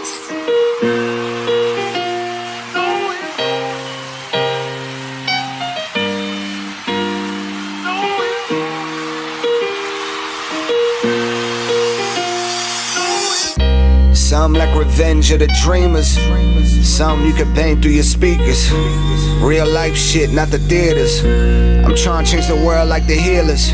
this? Some like revenge of the dreamers. Some you can bang through your speakers. Real life shit, not the theaters. I'm trying to change the world like the healers.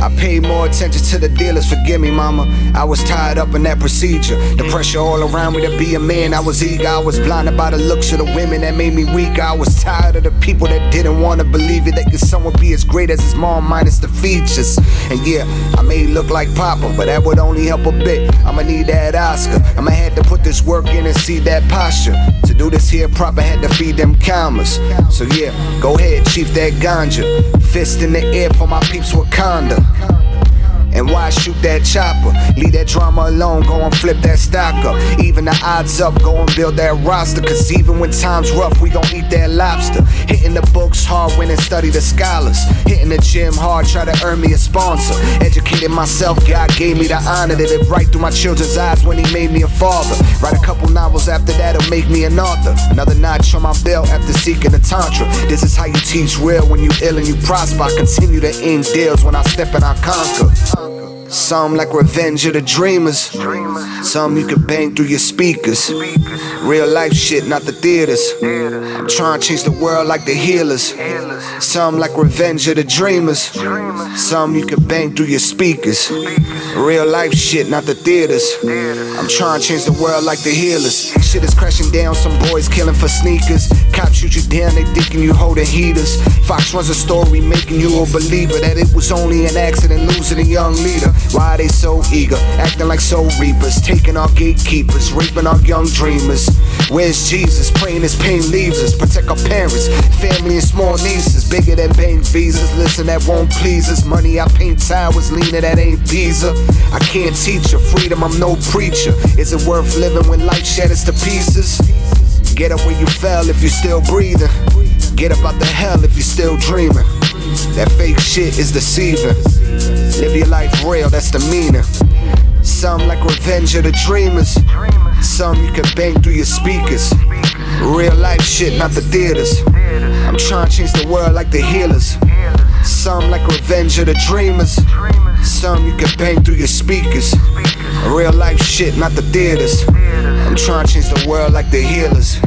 I pay more attention to the dealers, forgive me, mama. I was tied up in that procedure. The pressure all around me to be a man. I was eager, I was blinded by the looks of the women that made me weak. I was tired of the people that didn't wanna believe it. That could someone be as great as his mom, minus the features. And yeah, I may look like Papa, but that would only help a bit. I'ma need that Oscar. I'ma to put this work in and see that posture. To do this here proper, had to feed them commas. So yeah, go ahead, chief that ganja. Fist in the air for my peeps Wakanda. And why shoot that chopper? Leave that drama alone, go and flip that stock up. Even the odds up, go and build that roster. Cause even when times rough, we gon' eat that lobster. Hitting the books hard, when and study the scholars. Hitting the gym hard, try to earn me a sponsor. Educated myself, God gave me the honor to live right through my children's eyes when He made me a father. Write a couple novels after that'll make me an author. Another notch on my belt after seeking a tantra. This is how you teach real when you ill and you prosper. I continue to end deals when I step and I conquer. Some like revenge of the dreamers. Some you can bang through your speakers. Real life shit, not the theaters. I'm trying to change the world like the healers. Some like revenge of the dreamers. Some you can bang through your speakers. Real life shit, not the theaters. I'm trying to change the world like the healers. Shit is crashing down, some boys killing for sneakers. Cops shoot you down, they thinking you holding heaters. Fox runs a story, making you a believer that it was only an accident losing a young leader. Why are they so eager? Acting like soul reapers, taking our gatekeepers, raping our young dreamers. Where's Jesus? Praying his pain leaves us. Protect our parents, family, and small nieces. Bigger than bank visas. Listen, that won't please us. Money, I paint towers, leaner, that ain't Pisa. I can't teach you freedom, I'm no preacher. Is it worth living when life shatters to pieces? Get up where you fell if you're still breathing. Get up out the hell if you're still dreaming. That fake shit is deceiving. Live your life real, that's the meaning. Some like revenge of the dreamers. Some you can bang through your speakers. Real life shit, not the theaters. I'm trying to change the world like the healers. Some like revenge of the dreamers. Some you can bang through your speakers. Real life shit, not the theaters. I'm trying to change the world like the healers.